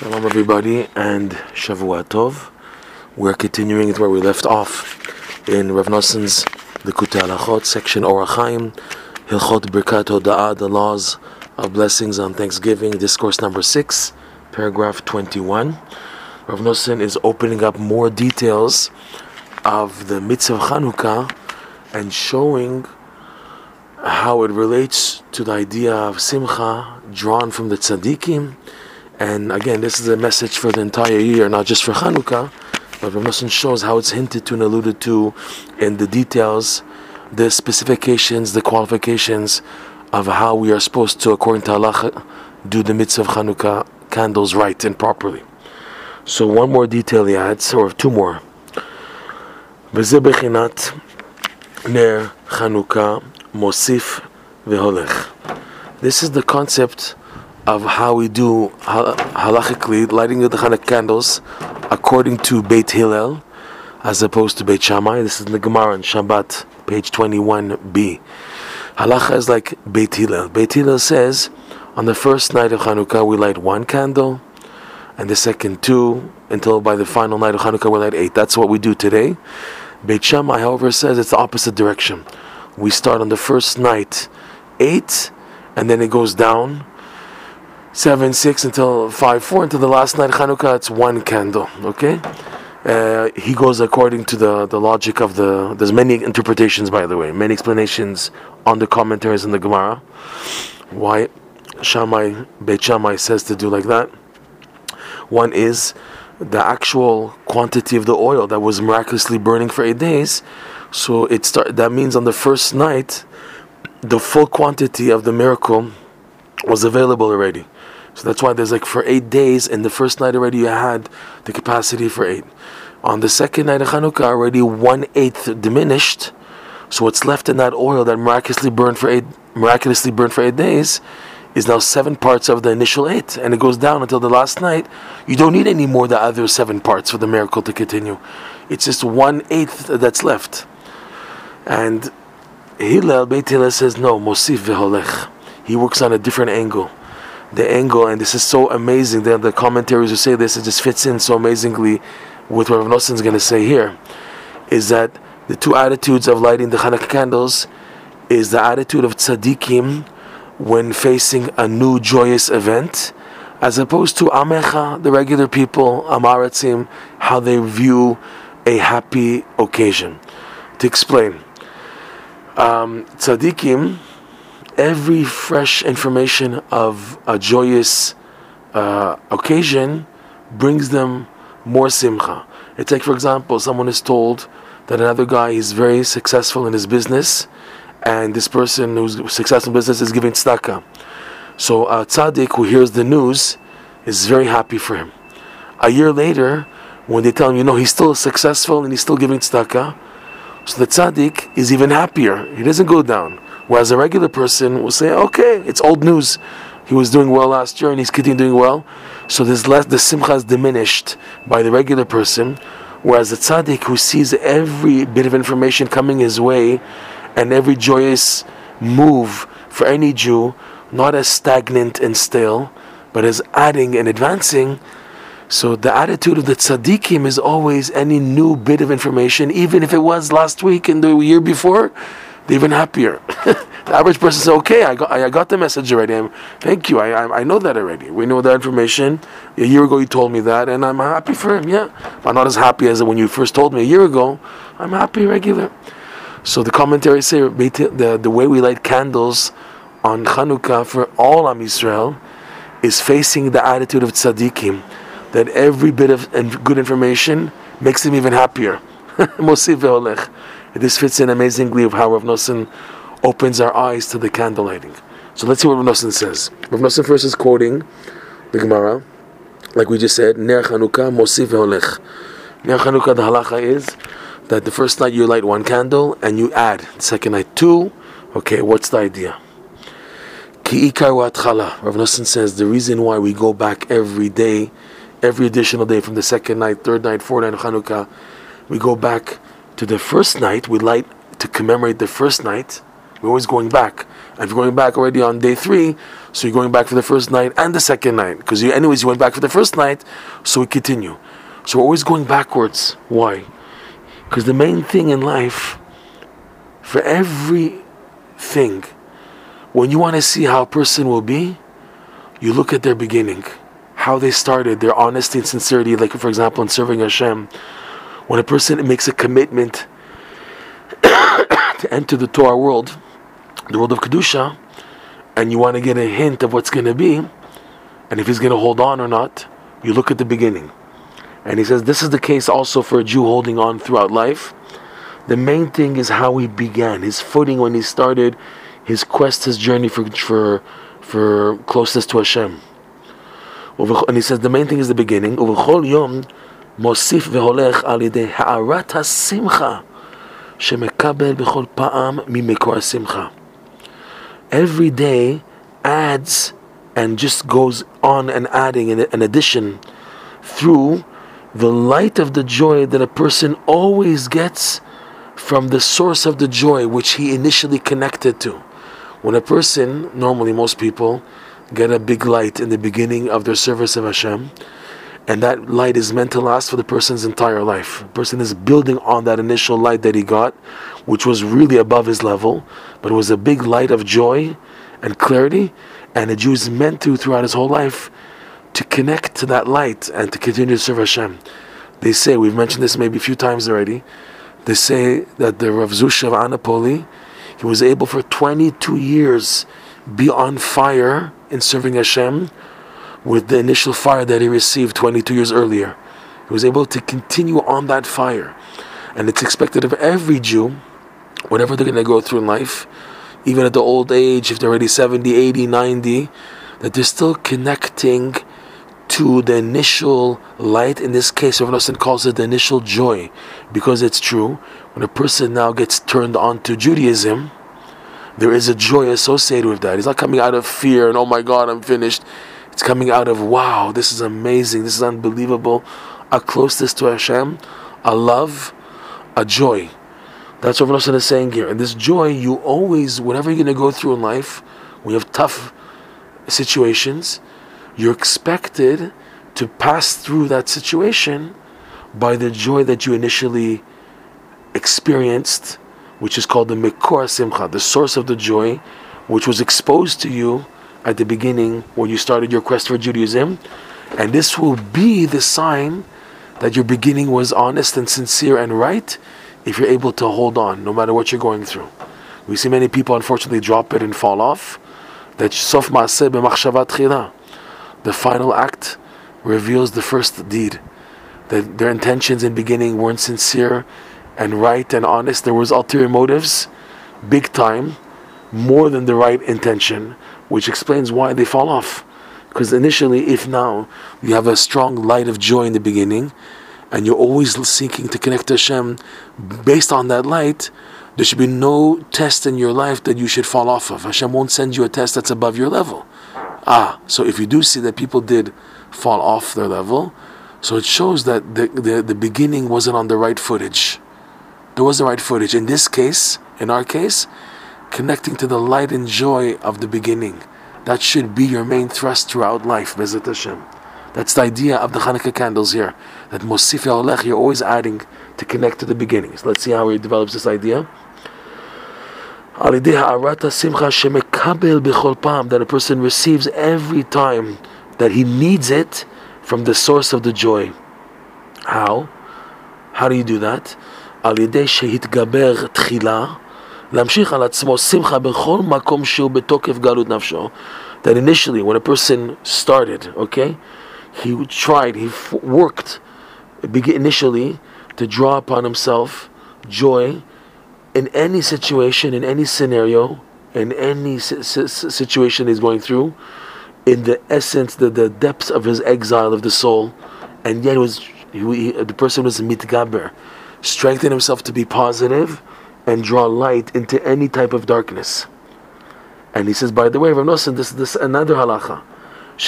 Shalom, everybody, and Shavua Tov. We're continuing where we left off in Rav Noson's Likutei Halachot, section Orach Chaim, Hilchot Birkat Hoda'ah, the laws of blessings on Thanksgiving, discourse number six, paragraph 21. Rav Noson is opening up more details of the mitzvah of and showing how it relates to the idea of Simcha drawn from the tzaddikim and again, this is a message for the entire year, not just for Hanukkah. But Rav shows how it's hinted to and alluded to in the details, the specifications, the qualifications of how we are supposed to, according to halacha, do the mitzvah of Hanukkah candles right and properly. So one more detail he adds, or two more. Bechinat ner Chanukah mosif veholech. This is the concept of how we do halachically lighting the Hanukkah candles according to Beit Hillel as opposed to Beit Shammai. This is in the Gemara in Shabbat, page 21b. Halacha is like Beit Hillel. Beit Hillel says on the first night of Hanukkah we light one candle, and the second two, until by the final night of Hanukkah we light eight. That's what we do today. Beit Shammai, however, says it's the opposite direction. We start on the first night eight, and then it goes down seven, six until five, four until the last night Chanukah. It's one candle. Okay. Uh, he goes according to the, the logic of the. There's many interpretations, by the way, many explanations on the commentaries in the Gemara. Why Shammai Beit Shammai says to do like that. One is the actual quantity of the oil that was miraculously burning for eight days. So it start. That means on the first night, the full quantity of the miracle was available already. So that's why there's like for eight days, in the first night already you had the capacity for eight. On the second night of Hanukkah, already one eighth diminished. So what's left in that oil that miraculously burned for eight, miraculously burned for eight days, is now seven parts of the initial eight, and it goes down until the last night. You don't need any more the other seven parts for the miracle to continue. It's just one eighth that's left. And Hillel, Beit Hillel says no, Mosif veholech. He works on a different angle the angle, and this is so amazing. The, the commentaries who say this, it just fits in so amazingly with what Rav is going to say here, is that the two attitudes of lighting the Hanukkah candles is the attitude of tzaddikim when facing a new joyous event, as opposed to amecha, the regular people, amaratzim, how they view a happy occasion. To explain, um, tzaddikim every fresh information of a joyous uh, occasion brings them more simcha. It's like, for example, someone is told that another guy is very successful in his business, and this person who's successful in business is giving tzedakah. So a tzaddik who hears the news is very happy for him. A year later, when they tell him, you know, he's still successful and he's still giving tzedakah, so the tzaddik is even happier. He doesn't go down. Whereas a regular person will say, okay, it's old news. He was doing well last year and he's continuing doing well. So there's less, the simcha is diminished by the regular person. Whereas the tzaddik who sees every bit of information coming his way and every joyous move for any Jew, not as stagnant and stale, but as adding and advancing. So the attitude of the tzaddikim is always any new bit of information, even if it was last week and the year before, they're even happier. the average person says, "Okay, I got, I got the message already. I'm, thank you. I, I, I know that already. We know that information. A year ago, you told me that, and I'm happy for him. Yeah, I'm not as happy as when you first told me a year ago. I'm happy regular." So the commentaries say the the way we light candles on Chanukah for all Am Yisrael is facing the attitude of tzaddikim, that every bit of good information makes them even happier. This fits in amazingly of how Rav Nosson opens our eyes to the candle lighting. So let's see what Rav Nosson says. Rav Nosson first is quoting the Gemara, like we just said, Ner Chanukah Mosif Ve'olech. Ner Chanukah, the halacha is that the first night you light one candle and you add the second night two. Okay, what's the idea? Ki ikar Rav Nosson says the reason why we go back every day, every additional day from the second night, third night, fourth night of Chanukah, we go back to the first night, we light to commemorate the first night. We're always going back. And if we're going back already on day three, So you're going back for the first night and the second night. Because you, anyways, you went back for the first night, so we continue. So we're always going backwards. Why? Because the main thing in life, for everything, when you want to see how a person will be, you look at their beginning, how they started, their honesty and sincerity. Like, for example, in serving Hashem, when a person makes a commitment to enter the Torah world, the world of Kedusha, and you want to get a hint of what's going to be, and if he's going to hold on or not, you look at the beginning. And he says this is the case also for a Jew holding on throughout life. The main thing is how he began, his footing when he started his quest, his journey for for for closeness to Hashem. And he says the main thing is the beginning. מוסיף והולך על ידי הארת השמחה שמקבל בכל פעם ממקור השמחה. Every day adds and just goes on and adding an addition through the light of the joy that a person always gets from the source of the joy which he initially connected to. When a person, normally most people, get a big light in the beginning of their service of Hashem, and that light is meant to last for the person's entire life. The person is building on that initial light that he got, which was really above his level, but it was a big light of joy and clarity, and the Jew is meant to, throughout his whole life, to connect to that light and to continue to serve Hashem. They say, we've mentioned this maybe a few times already, they say that the Rav Zusha of Anapoli, he was able for 22 years be on fire in serving Hashem with the initial fire that he received 22 years earlier. He was able to continue on that fire. And it's expected of every Jew, whatever they're going to go through in life, even at the old age, if they're already 70, 80, 90, that they're still connecting to the initial light. In this case, Rav Nosson calls it the initial joy, because it's true. When a person now gets turned on to Judaism, there is a joy associated with that. He's not coming out of fear and, oh my God, I'm finished. It's coming out of, wow, this is amazing, this is unbelievable. A closeness to Hashem, a love, a joy. That's what Rav is saying here. And this joy, you always, whatever you're going to go through in life, you have tough situations, you're expected to pass through that situation by the joy that you initially experienced, which is called the Mikor Simcha, the source of the joy, which was exposed to you at the beginning when you started your quest for Judaism. And this will be the sign that your beginning was honest and sincere and right if you're able to hold on no matter what you're going through. We see many people unfortunately drop it and fall off. That sof maaseh. The final act reveals the first deed. That their intentions in beginning weren't sincere and right and honest. There was ulterior motives, big time, more than the right intention which explains why they fall off. Because initially, if now you have a strong light of joy in the beginning, and you're always seeking to connect to Hashem based on that light, there should be no test in your life that you should fall off of. Hashem won't send you a test that's above your level. Ah, so if you do see that people did fall off their level, so it shows that the, the, the beginning wasn't on the right footage. There was the right footage. In this case, in our case, connecting to the light and joy of the beginning. That should be your main thrust throughout life, Bezat Hashem. That's the idea of the Hanukkah candles here. That Mosif Olech, you're always adding to connect to the beginnings. Let's see how he develops this idea. That a person receives every time that he needs it from the source of the joy. How? How do you do that? להמשיך על עצמו שמחה בכל מקום שהוא בתוקף גלות נפשו. That initially, when a person started, okay, he tried, he worked initially to draw upon himself joy in any situation, in any scenario, in any situation he's going through, in the essence, the, the depths of his exile of the soul, and yet was he, the person was mitgaber, strengthen himself to be positive and draw light into any type of darkness. And he says, by the way, Rav Nosson, this is another halacha. It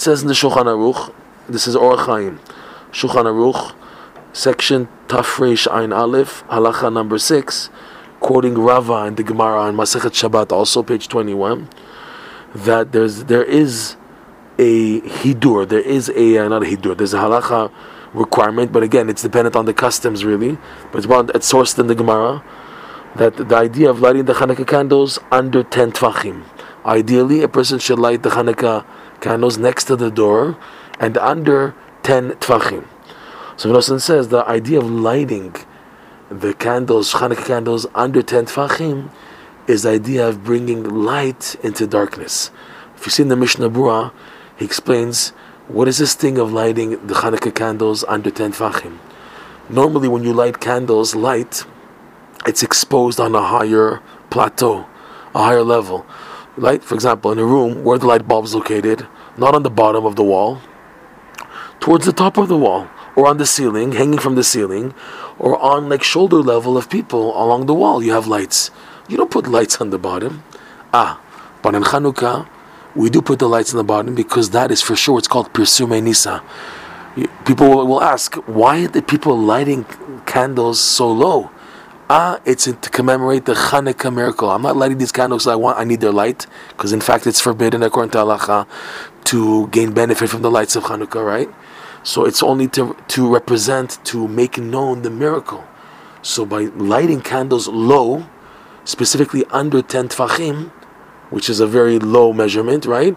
says in the Shulchan Aruch, this is Orach Chaim, Shulchan Aruch, section Taf Reish Ayin Aleph, halacha number six, quoting Rava and the Gemara on Masechet Shabbat, also page 21, that there's there is a hidur, there is a uh, not a hidur, there's a halacha requirement, but again, it's dependent on the customs really. But it's one it's sourced in the Gemara that the idea of lighting the Hanukkah candles under 10 tvachim. Ideally, a person should light the Hanukkah candles next to the door and under 10 tvachim. So Nosson says the idea of lighting the candles, Hanukkah candles, under 10 tvachim is the idea of bringing light into darkness. If you see in the Mishnah Berurah, he explains what is this thing of lighting the Hanukkah candles under 10 tvachim. Normally, when you light candles, light, it's exposed on a higher plateau, a higher level. Light, for example, in a room where the light bulb is located, not on the bottom of the wall, towards the top of the wall, or on the ceiling, hanging from the ceiling, or on like shoulder level of people along the wall. You have lights. You don't put lights on the bottom. Ah, but in Chanukah, we do put the lights on the bottom because that is for sure. It's called Pirsume Nisa. People will ask, why are the people lighting candles so low? Ah, it's to commemorate the Chanukah miracle. I'm not lighting these candles. I want. I need their light because, in fact, it's forbidden according to halacha to gain benefit from the lights of Chanukah, right? So it's only to to represent, to make known the miracle. So by lighting candles low, specifically under ten tfachim, which is a very low measurement, right?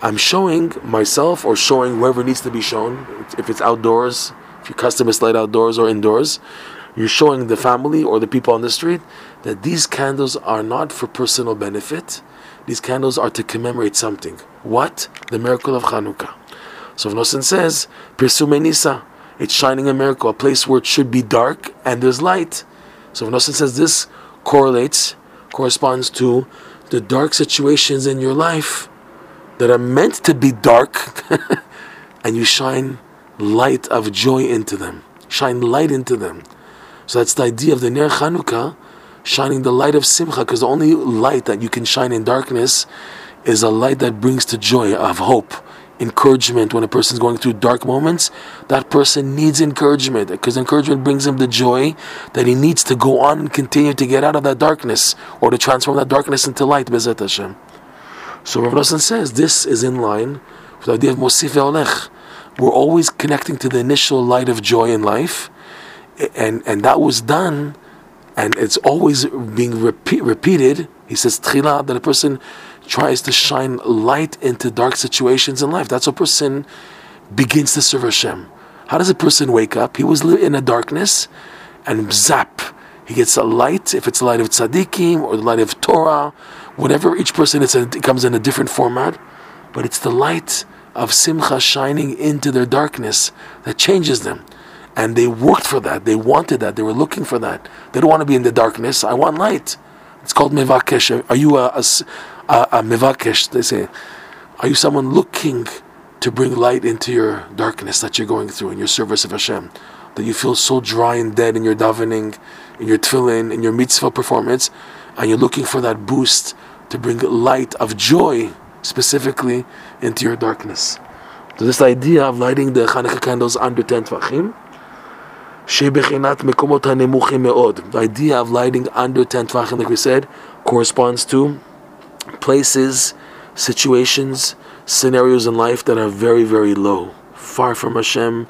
I'm showing myself or showing whoever needs to be shown. If it's outdoors, if your customers light outdoors or indoors, you're showing the family or the people on the street that these candles are not for personal benefit. These candles are to commemorate something. What? The miracle of Chanukah. So Nosson says, Pirsume Nisa, it's shining a miracle, a place where it should be dark and there's light. So Nosson says this correlates, corresponds to the dark situations in your life that are meant to be dark, and you shine light of joy into them. Shine light into them. So that's the idea of the Ner Chanukah, shining the light of Simcha, because the only light that you can shine in darkness is a light that brings to joy, of hope, encouragement. When a person is going through dark moments, that person needs encouragement, because encouragement brings him the joy that he needs to go on and continue to get out of that darkness, or to transform that darkness into light, Bezat Hashem. So Rav Nosson says this is in line with the idea of Mosif Ve'olech. We're always connecting to the initial light of joy in life, and and that was done, and it's always being repeat, repeated. He says tchila that a person tries to shine light into dark situations in life. That's a person begins to serve Hashem. How does a person wake up? He was in a darkness, and zap, he gets a light. If it's the light of tzaddikim or the light of Torah, whatever each person is, it comes in a different format. But it's the light of simcha shining into their darkness that changes them and they worked for that. They wanted that. They were looking for that. They don't want to be in the darkness. I want light. It's called mevakesh. Are you a, a, a, mevakesh? They say, are you someone looking to bring light into your darkness that you're going through in your service of Hashem? That you feel so dry and dead in your davening, in your tefillin, in your mitzvah performance, and you're looking for that boost to bring light of joy specifically into your darkness. So this idea of lighting the Hanukkah candles under 10 tvachim, the idea of lighting under 10 tvachim, like we said, corresponds to places, situations, scenarios in life that are very, very low, far from Hashem,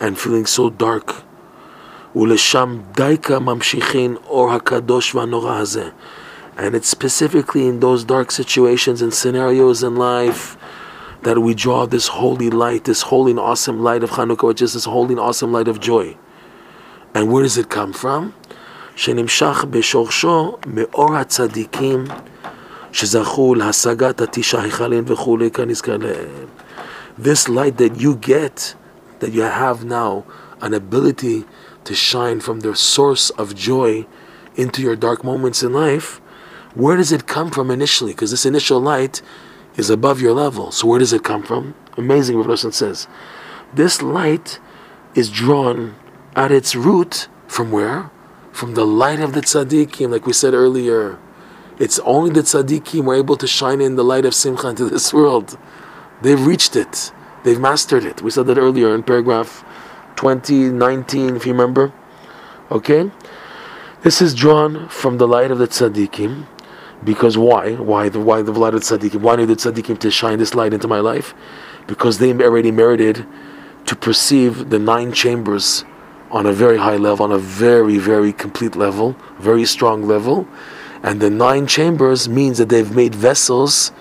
and feeling so dark. ולשם דייקה ממשיכין אור הקדוש והנורא הזה. And it's specifically in those dark situations and scenarios in life that we draw this holy light, this holy and awesome light of Hanukkah, which is this holy and awesome light of joy. And where does it come from? שנמשך בשורשו מאור הצדיקים שזכו להשגת התשעה היכלים וכולי כנזכר להם. This light that you get, that you have now, an ability to shine from the source of joy into your dark moments in life, where does it come from initially? Because this initial light is above your level. So where does it come from? Amazing, Rav Nosson says. This light is drawn at its root from where? From the light of the tzaddikim, like we said earlier. It's only the tzaddikim were able to shine in the light of simcha into this world. They've reached it. They've mastered it. We said that earlier in paragraph 2019, if you remember. Okay? This is drawn from the light of the tzaddikim, because why? Why the why the light of the tzaddikim? Why did the tzaddikim to shine this light into my life? Because they already merited to perceive the nine chambers on a very high level, on a very very complete level, very strong level, and the nine chambers means that they've made vessels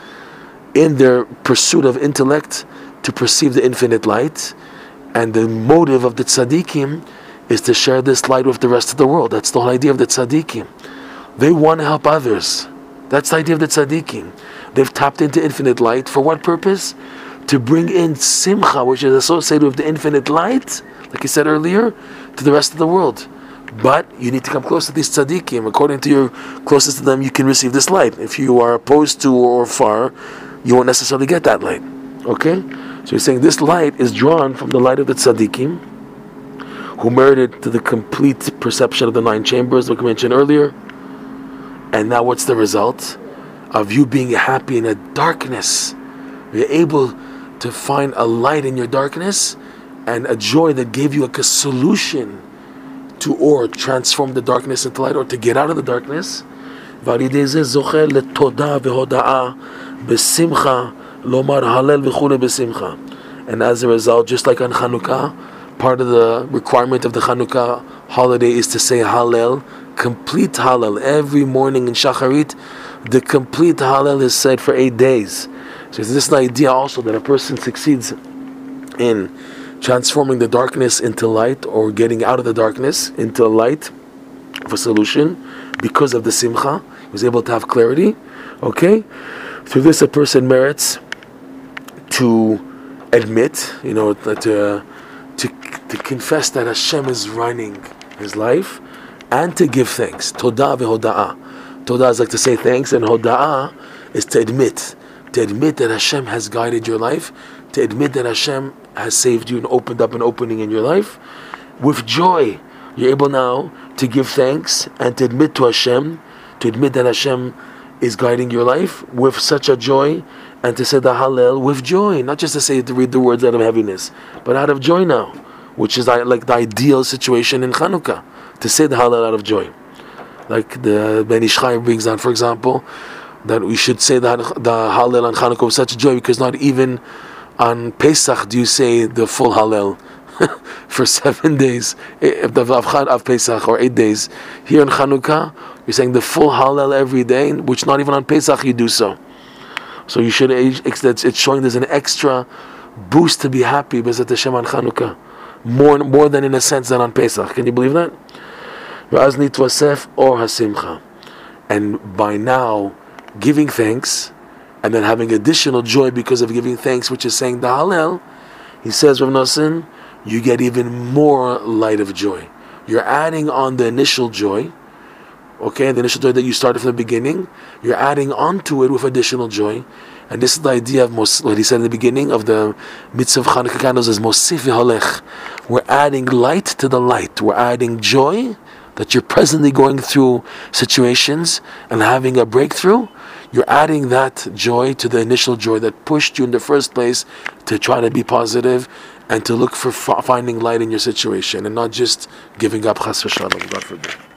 in their pursuit of intellect to perceive the infinite light, and the motive of the tzaddikim is to share this light with the rest of the world. That's the whole idea of the tzaddikim. They want to help others. That's the idea of the tzaddikim. They've tapped into infinite light. For what purpose? To bring in simcha, which is associated with the infinite light, like I said earlier, to the rest of the world. But you need to come close to these tzaddikim. According to your closest to them, you can receive this light. If you are opposed to or far, you won't necessarily get that light. Okay? So he's saying this light is drawn from the light of the tzaddikim, who merited to the complete perception of the nine chambers, like we mentioned earlier. And now, what's the result of you being happy in a darkness? You're able to find a light in your darkness and a joy that gave you a solution to or transform the darkness into light or to get out of the darkness. And as a result, just like on Hanukkah, part of the requirement of the Hanukkah holiday is to say Hallel, complete Hallel. Every morning in Shacharit, the complete Hallel is said for eight days. So this an idea also that a person succeeds in transforming the darkness into light or getting out of the darkness into light of a solution because of the Simcha. He was able to have clarity. Okay? Through this, a person merits to admit, you know, to to, to confess that Hashem is running his life and to give thanks. Todah vehoda'ah. Todah is like to say thanks, and hoda'ah is to admit. To admit that Hashem has guided your life, to admit that Hashem has saved you and opened up an opening in your life. With joy, you're able now to give thanks and to admit to Hashem, to admit that Hashem is guiding your life with such a joy and to say the Hallel with joy, not just to say to read the words out of heaviness, but out of joy now, which is like the ideal situation in Chanukah, to say the Hallel out of joy. Like the Ben Ish Chai brings down, for example, that we should say the, the Hallel on Chanukah with such joy because not even on Pesach do you say the full Hallel. for seven days, eh, eh, the Avchad of Pesach or eight days. Here in Chanukah, you're saying the full Hallel every day, which not even on Pesach you do so. So you should, it's showing there's an extra boost to be happy Bezat Hashem on Chanukah. More, more than in a sense than on Pesach. Can you believe that? or Hasimcha. And by now, giving thanks, and then having additional joy because of giving thanks, which is saying the Hallel, he says, Rav Nosson, you get even more light of joy. You're adding on the initial joy, okay, the initial joy that you started from the beginning, you're adding onto it with additional joy. And this is the idea of mos- what he said in the beginning of the mitzvah of Hanukkah candles is Mosif Halech. We're adding light to the light. We're adding joy that you're presently going through situations and having a breakthrough. You're adding that joy to the initial joy that pushed you in the first place to try to be positive and to look for f- finding light in your situation and not just giving up God forbid.